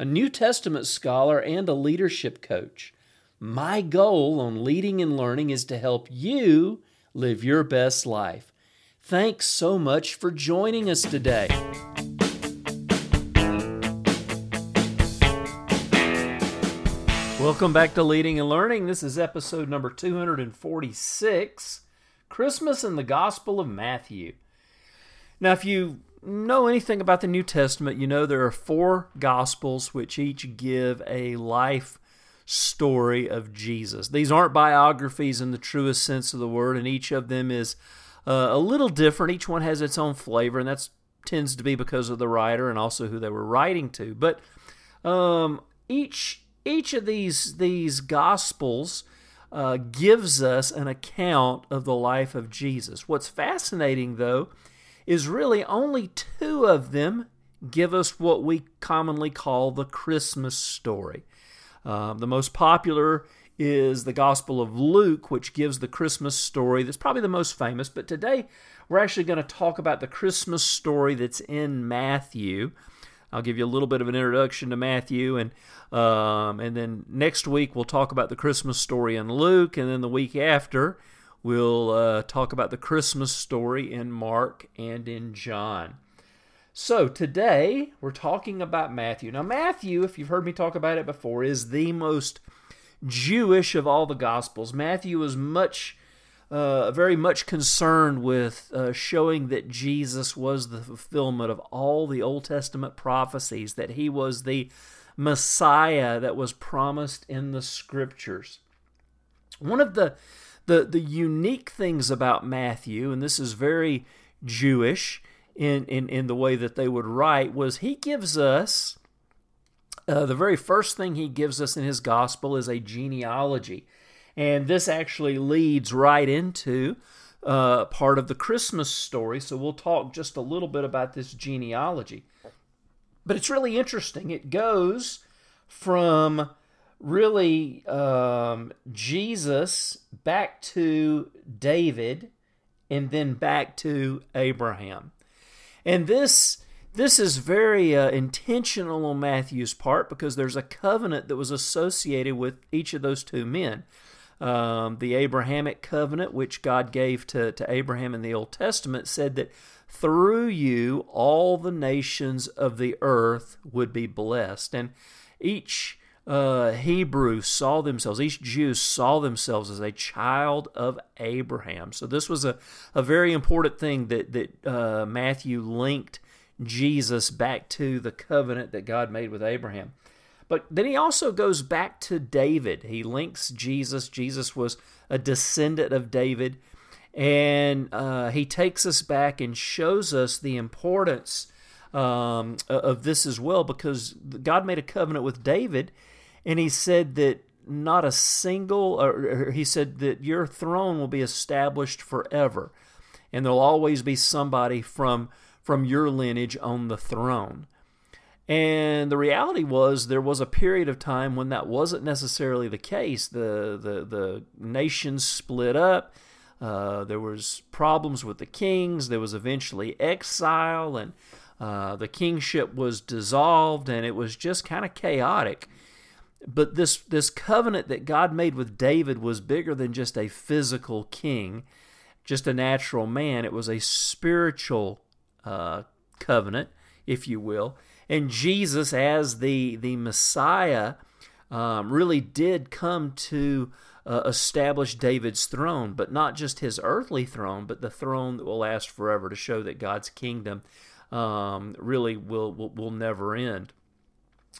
a New Testament scholar, and a leadership coach. My goal on leading and learning is to help you live your best life. Thanks so much for joining us today. Welcome back to Leading and Learning. This is episode number 246 Christmas in the Gospel of Matthew. Now, if you know anything about the New Testament, you know there are four Gospels which each give a life story of Jesus. These aren't biographies in the truest sense of the word, and each of them is uh, a little different. Each one has its own flavor, and that tends to be because of the writer and also who they were writing to. But um, each each of these these gospels uh, gives us an account of the life of Jesus. What's fascinating, though, is really only two of them give us what we commonly call the Christmas story. Uh, the most popular is the Gospel of Luke, which gives the Christmas story that's probably the most famous. But today we're actually going to talk about the Christmas story that's in Matthew. I'll give you a little bit of an introduction to Matthew, and um, and then next week we'll talk about the Christmas story in Luke, and then the week after we'll uh, talk about the Christmas story in Mark and in John. So today we're talking about Matthew. Now Matthew, if you've heard me talk about it before, is the most Jewish of all the Gospels. Matthew is much uh, very much concerned with uh, showing that Jesus was the fulfillment of all the Old Testament prophecies, that he was the Messiah that was promised in the scriptures. One of the, the, the unique things about Matthew, and this is very Jewish in, in, in the way that they would write, was he gives us uh, the very first thing he gives us in his gospel is a genealogy. And this actually leads right into uh, part of the Christmas story. So we'll talk just a little bit about this genealogy. But it's really interesting. It goes from really um, Jesus back to David and then back to Abraham. And this this is very uh, intentional on Matthew's part because there's a covenant that was associated with each of those two men um, the Abrahamic covenant, which God gave to, to Abraham in the Old Testament, said that through you all the nations of the earth would be blessed. And each uh, Hebrew saw themselves, each Jew saw themselves as a child of Abraham. So this was a, a very important thing that, that uh, Matthew linked Jesus back to the covenant that God made with Abraham. But then he also goes back to David. He links Jesus. Jesus was a descendant of David. And uh, he takes us back and shows us the importance um, of this as well because God made a covenant with David and he said that not a single, or he said that your throne will be established forever and there'll always be somebody from from your lineage on the throne. And the reality was there was a period of time when that wasn't necessarily the case. The the the nations split up. Uh, there was problems with the kings. There was eventually exile, and uh, the kingship was dissolved, and it was just kind of chaotic. But this this covenant that God made with David was bigger than just a physical king, just a natural man. It was a spiritual uh, covenant, if you will and Jesus as the the Messiah um, really did come to uh, establish David's throne, but not just his earthly throne, but the throne that will last forever to show that God's kingdom um, really will, will will never end.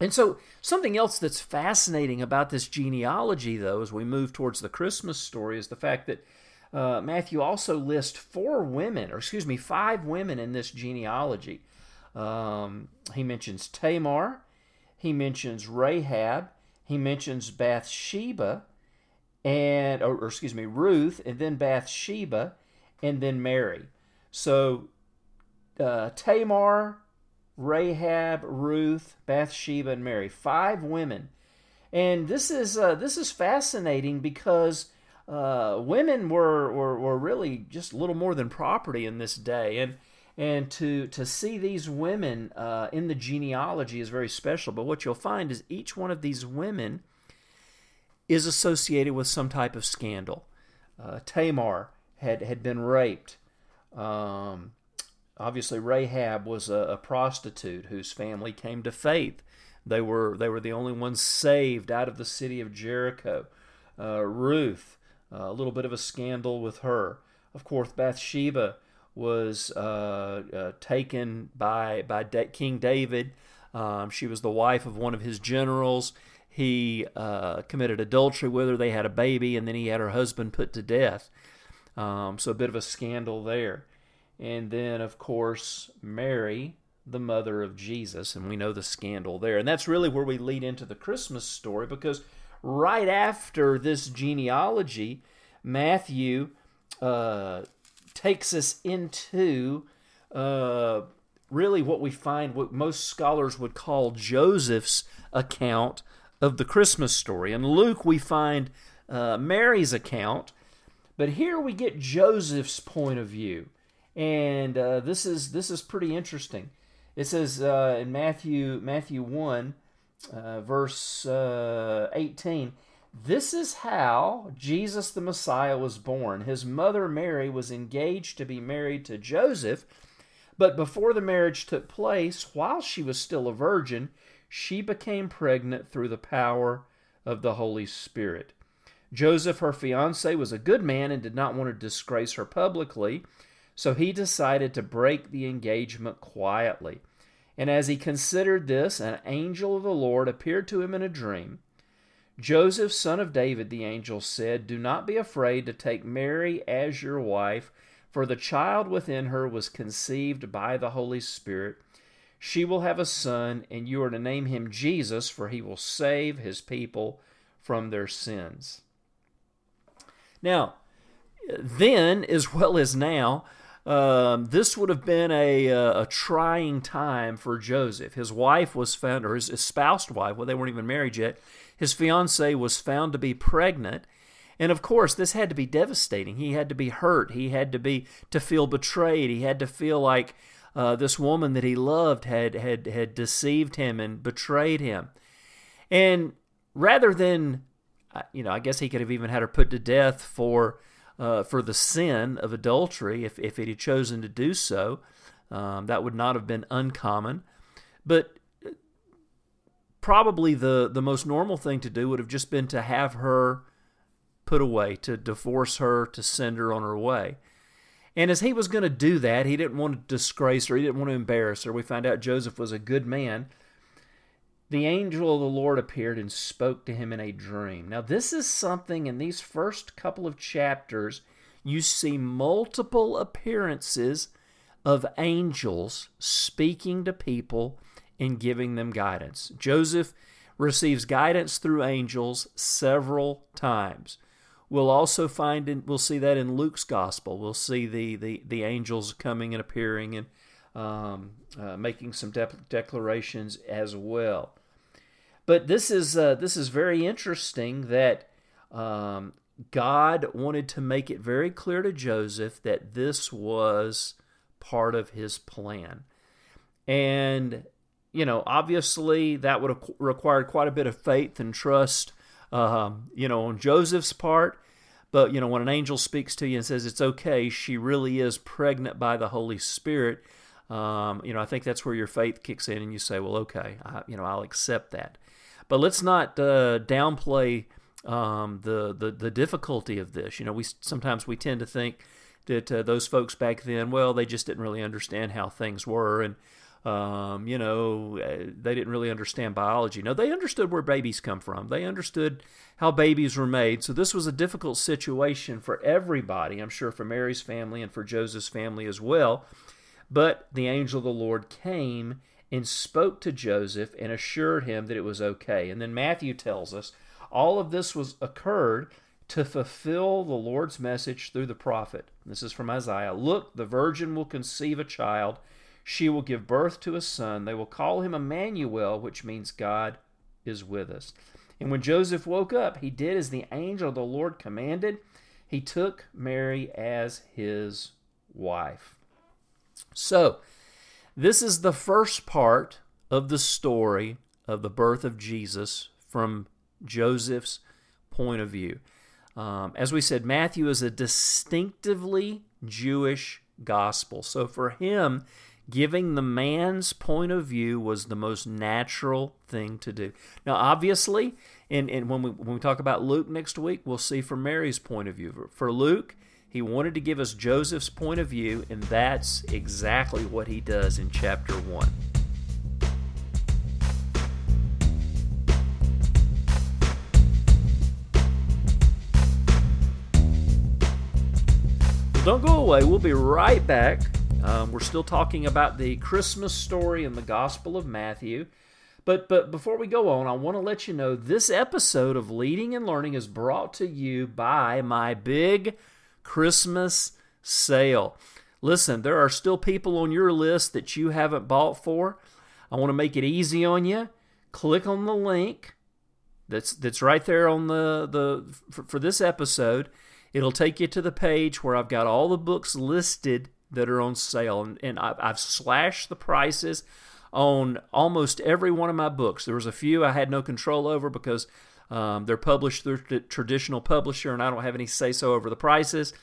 And so, something else that's fascinating about this genealogy, though, as we move towards the Christmas story, is the fact that uh, Matthew also lists four women, or excuse me, five women in this genealogy. Um, he mentions Tamar, he mentions Rahab, he mentions Bathsheba and or, or excuse me, Ruth, and then Bathsheba, and then Mary. So uh, Tamar, Rahab, Ruth, Bathsheba, and Mary, five women, and this is uh, this is fascinating because uh, women were, were were really just a little more than property in this day, and and to to see these women uh, in the genealogy is very special. But what you'll find is each one of these women is associated with some type of scandal. Uh, Tamar had had been raped. Um, obviously, Rahab was a, a, prostitute whose family came to faith. They were they were the only ones saved out of the city of Jericho. Uh, Ruth, uh, a little bit of a scandal with her. Of course, Bathsheba was uh, uh, taken by by King David. Um, she was the wife of one of his generals. He uh, committed adultery with her. They had a baby, and then he had her husband put to death. Um, so a bit of a scandal there. And then, of course, Mary, the mother of Jesus, and we know the scandal there. And that's really where we lead into the Christmas story because right after this genealogy, Matthew uh, takes us into uh, really what we find what most scholars would call Joseph's account of the Christmas story. In Luke, we find uh, Mary's account, but here we get Joseph's point of view, and uh, this is this is pretty interesting. It says uh, in Matthew Matthew one, uh, verse uh, eighteen. This is how Jesus the Messiah was born. His mother Mary was engaged to be married to Joseph, but before the marriage took place, while she was still a virgin, she became pregnant through the power of the Holy Spirit. Joseph, her fiance, was a good man and did not want to disgrace her publicly, so he decided to break the engagement quietly. And as he considered this, an angel of the Lord appeared to him in a dream. Joseph, son of David, the angel said, Do not be afraid to take Mary as your wife, for the child within her was conceived by the Holy Spirit. She will have a son, and you are to name him Jesus, for he will save his people from their sins. Now, then, as well as now, um, this would have been a, a, a, trying time for Joseph. His wife was found, or his espoused wife, well, they weren't even married yet, his fiancee was found to be pregnant. And of course, this had to be devastating. He had to be hurt. He had to be to feel betrayed. He had to feel like uh, this woman that he loved had had had deceived him and betrayed him. And rather than, uh, you know, I guess he could have even had her put to death for uh, for the sin of adultery if if he had chosen to do so. Um, that would not have been uncommon. But probably the, the most normal thing to do would have just been to have her put away, to divorce her, to send her on her way. And as he was going to do that, he didn't want to disgrace her, he didn't want to embarrass her. We find out Joseph was a good man. The angel of the Lord appeared and spoke to him in a dream. Now, this is something in these first couple of chapters, you see multiple appearances of angels speaking to people and giving them guidance. Joseph receives guidance through angels several times. We'll also find in, we'll see that in Luke's gospel. We'll see the the, the angels coming and appearing and um, uh, making some de- declarations as well. But this is uh, this is very interesting that um, God wanted to make it very clear to Joseph that this was part of His plan, and you know, obviously that would have required quite a bit of faith and trust, um, you know, on Joseph's part. But, you know, when an angel speaks to you and says it's okay, she really is pregnant by the Holy Spirit, um, you know, I think that's where your faith kicks in and you say, well, okay, I, you know, I'll accept that. But let's not uh, downplay um, the, the, the difficulty of this. You know, we sometimes we tend to think that uh, those folks back then, well, they just didn't really understand how things were. And, um, you know, uh, they didn't really understand biology. No, they understood where babies come from. They understood how babies were made. So this was a difficult situation for everybody. I'm sure for Mary's family and for Joseph's family as well. But the angel of the Lord came and spoke to Joseph and assured him that it was okay. And then Matthew tells us all of this was occurred to fulfill the Lord's message through the prophet. This is from Isaiah. Look, the virgin will conceive a child. She will give birth to a son. They will call him Emmanuel, which means God is with us. And when Joseph woke up, he did as the angel of the Lord commanded. He took Mary as his wife. So, this is the first part of the story of the birth of Jesus from Joseph's point of view. Um, as we said, Matthew is a distinctively Jewish gospel. So for him, giving the man's point of view was the most natural thing to do. Now, obviously, and, and when, we, when we talk about Luke next week, we'll see from Mary's point of view. For Luke, he wanted to give us Joseph's point of view, and that's exactly what he does in chapter 1. Well, don't go away. We'll be right back. Um, we're still talking about the Christmas story in the Gospel of Matthew. But but before we go on, I want to let you know this episode of Leading and Learning is brought to you by my big Christmas sale. Listen, there are still people on your list that you haven't bought for. I want to make it easy on you. Click on the link that's that's right there on the the for, for this episode. It'll take you to the page where I've got all the books listed that are on sale, and, and I've, I've slashed the prices on almost every one of my books. There was a few I had no control over because um, they're published through the traditional publisher, and I don't have any say so over the prices.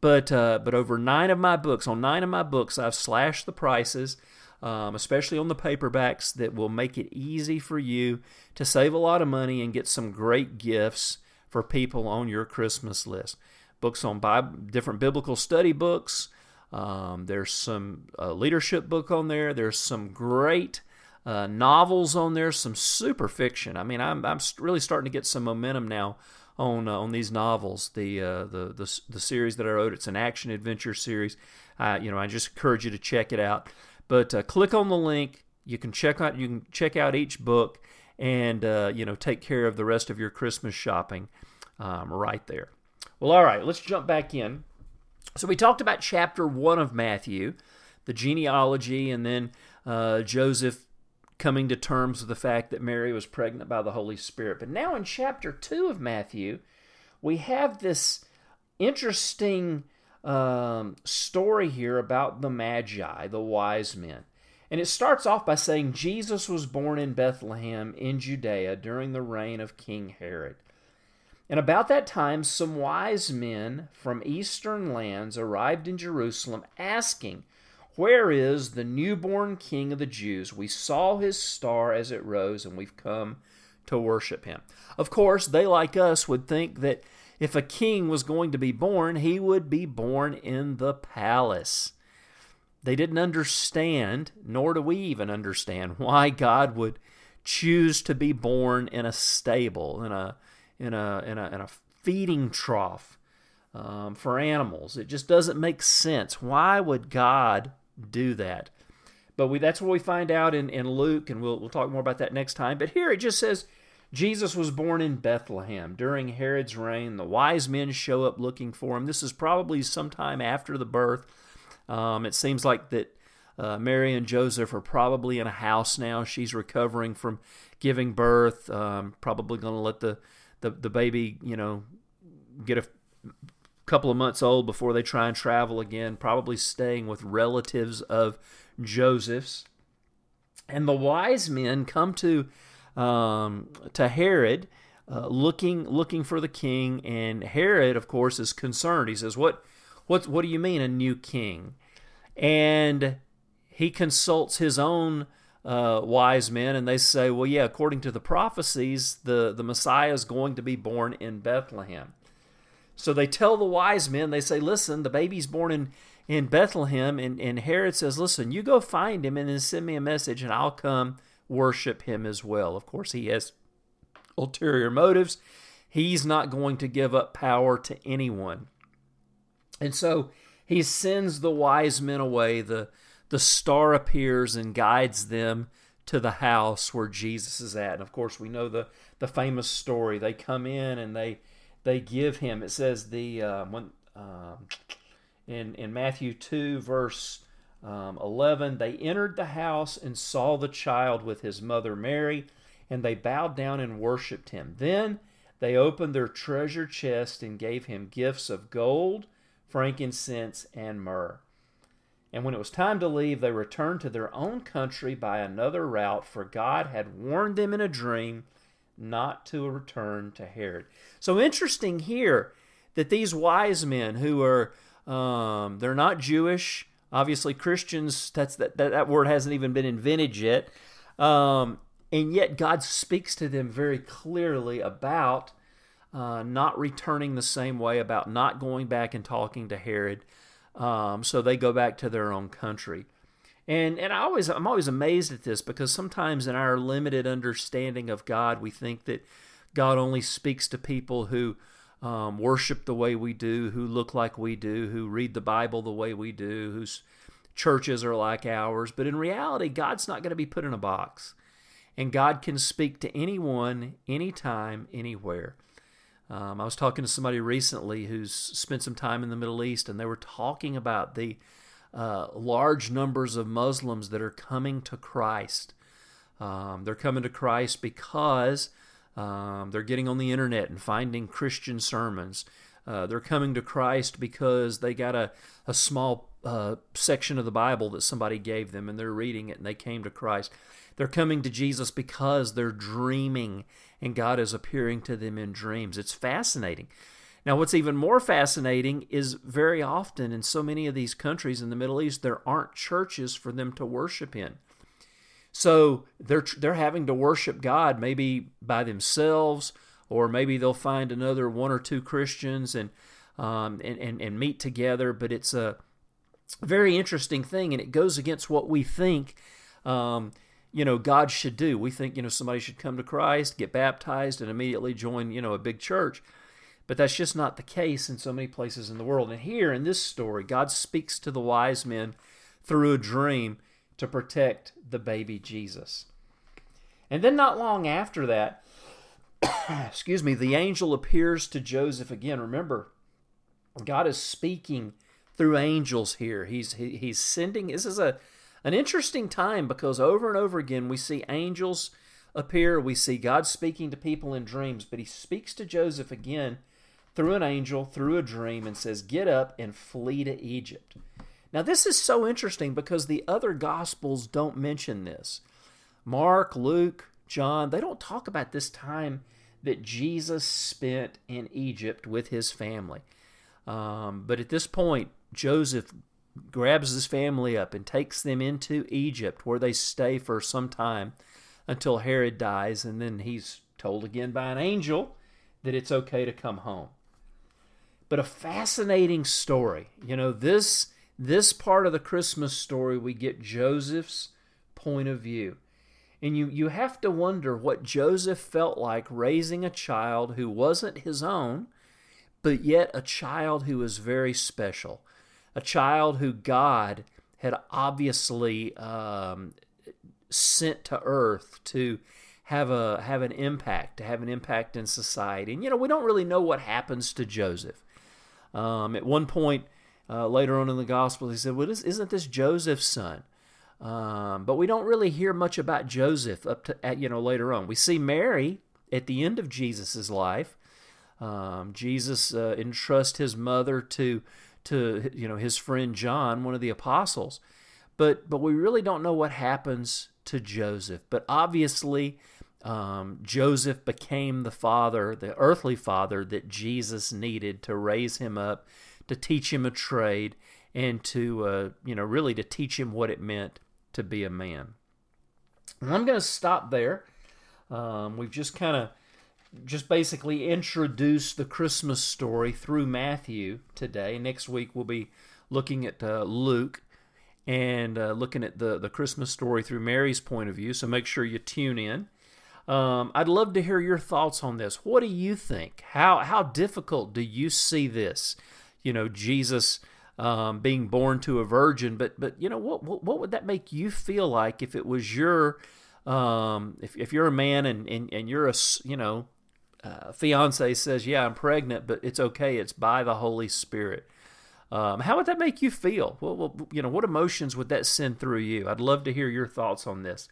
But uh, but over nine of my books, on nine of my books, I've slashed the prices, um, especially on the paperbacks, that will make it easy for you to save a lot of money and get some great gifts for people on your Christmas list. Books on Bible, different biblical study books. Um, there's some uh, leadership book on there. There's some great uh, novels on there, some super fiction. I mean, I'm I'm really starting to get some momentum now on uh, on these novels. The, uh, the the the series that I wrote, it's an action adventure series. you know, I just encourage you to check it out. But uh, click on the link. You can check out you can check out each book and uh, you know take care of the rest of your Christmas shopping um, right there. Well, all right, let's jump back in. So we talked about chapter one of Matthew, the genealogy, and then uh, Joseph coming to terms with the fact that Mary was pregnant by the Holy Spirit. But now in chapter 2 of Matthew, we have this interesting um, story here about the Magi, the wise men. And it starts off by saying Jesus was born in Bethlehem in Judea during the reign of King Herod. And about that time, some wise men from eastern lands arrived in Jerusalem asking, where is the newborn King of the Jews? We saw his star as it rose, and we've come to worship him. Of course, they, like us, would think that if a king was going to be born, he would be born in the palace. They didn't understand, nor do we even understand, why God would choose to be born in a stable, in a in a in a, in a feeding trough um, for animals. It just doesn't make sense. Why would God do that. But we, that's what we find out in, in Luke, and we'll, we'll talk more about that next time. But here it just says Jesus was born in Bethlehem during Herod's reign. The wise men show up looking for him. This is probably sometime after the birth. Um, it seems like that uh, Mary and Joseph are probably in a house now. She's recovering from giving birth. Um, probably going to let the, the the baby, you know, get a couple of months old before they try and travel again, probably staying with relatives of Joseph's. And the wise men come to um, to Herod, uh, looking looking for the king, and Herod, of course, is concerned. He says, "What what what do you mean a new king?" And he consults his own uh, wise men, and they say, "Well, yeah, according to the prophecies, the the Messiah is going to be born in Bethlehem." So they tell the wise men, they say, listen, the baby's born in, in Bethlehem. And, and Herod says, listen, you go find him and then send me a message and I'll come worship him as well. Of course, he has ulterior motives. He's not going to give up power to anyone. And so he sends the wise men away, the, the star appears and guides them to the house where Jesus is at. And of course, we know the the famous story. They come in and they they give him. It says the uh, when um, in in Matthew two verse um, eleven, they entered the house and saw the child with his mother Mary, and they bowed down and worshipped him. Then they opened their treasure chest and gave him gifts of gold, frankincense, and myrrh. And when it was time to leave, they returned to their own country by another route, for God had warned them in a dream not to return to Herod. So interesting here that these wise men who are um, they're not Jewish, obviously Christians. That's that, that that word hasn't even been invented yet, um, and yet God speaks to them very clearly about uh, not returning the same way, about not going back and talking to Herod. Um, so they go back to their own country. And and I always I'm always amazed at this because sometimes in our limited understanding of God, we think that God only speaks to people who um, worship the way we do, who look like we do, who read the Bible the way we do, whose churches are like ours. But in reality, God's not going to be put in a box. And God can speak to anyone, anytime, anywhere. Um, I was talking to somebody recently who's spent some time in the Middle East, and they were talking about the uh, large numbers of Muslims that are coming to Christ. Um, they're coming to Christ because um, they're getting on the internet and finding Christian sermons. Uh, they're coming to Christ because they got a, a small uh, section of the Bible that somebody gave them and they're reading it and they came to Christ. They're coming to Jesus because they're dreaming and God is appearing to them in dreams. It's fascinating. Now, what's even more fascinating is very often in so many of these countries in the Middle East, there aren't churches for them to worship in. So they're they're having to worship God maybe by themselves, or maybe they'll find another one or two Christians and um, and, and and meet together. But it's a very interesting thing, and it goes against what we think. Um, you know God should do. We think you know somebody should come to Christ, get baptized, and immediately join you know a big church. But that's just not the case in so many places in the world. And here in this story, God speaks to the wise men through a dream to protect the baby Jesus. And then not long after that, excuse me, the angel appears to Joseph again. Remember, God is speaking through angels here. He's he, he's sending this is a an interesting time because over and over again we see angels appear, we see God speaking to people in dreams, but he speaks to Joseph again through an angel, through a dream, and says, Get up and flee to Egypt. Now, this is so interesting because the other Gospels don't mention this. Mark, Luke, John, they don't talk about this time that Jesus spent in Egypt with his family. Um, but at this point, Joseph grabs his family up and takes them into Egypt, where they stay for some time until Herod dies, and then he's told again by an angel that it's okay to come home. But a fascinating story. You know, this this part of the Christmas story we get Joseph's point of view. And you, you have to wonder what Joseph felt like raising a child who wasn't his own, but yet a child who was very special a child who God had obviously um, sent to earth to have a have an impact, to have an impact in society. And you know, we don't really know what happens to Joseph. Um, at one point uh, later on in the gospel, he said, "Well, isn't this Joseph's son?" Um, but we don't really hear much about Joseph up to at, you know later on. We see Mary at the end of Jesus's life. Um, Jesus uh, entrusts his mother to to you know his friend John, one of the apostles. But but we really don't know what happens to Joseph. But obviously, um, Joseph became the father, the earthly father that Jesus needed to raise him up, to teach him a trade, and to uh, you know really to teach him what it meant to be a man. And I'm going to stop there. Um, we've just kind of just basically introduced the Christmas story through Matthew today. Next week we'll be looking at uh, Luke and uh, looking at the, the Christmas story through Mary's point of view. So make sure you tune in. Um, I'd love to hear your thoughts on this. What do you think? How how difficult do you see this? You know, Jesus um, being born to a virgin, but but you know what, what what would that make you feel like if it was your um, if if you're a man and and, and you're a you know uh, fiance says yeah I'm pregnant, but it's okay, it's by the Holy Spirit. Um, how would that make you feel? Well, well, you know, what emotions would that send through you? I'd love to hear your thoughts on this.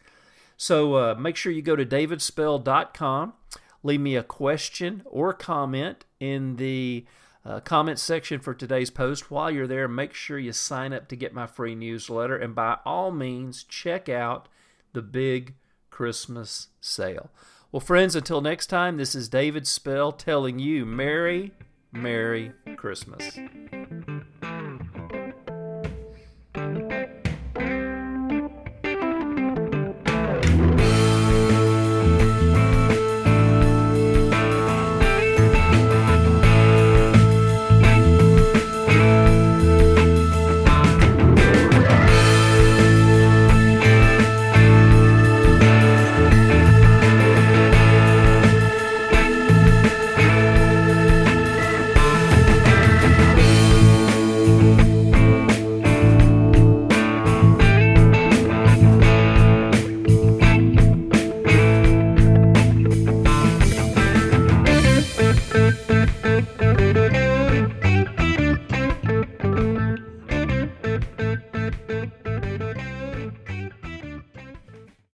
So uh, make sure you go to davidspell.com, leave me a question or comment in the uh, comment section for today's post. While you're there, make sure you sign up to get my free newsletter. And by all means, check out the big Christmas sale. Well, friends, until next time, this is David Spell telling you Merry, Merry Christmas.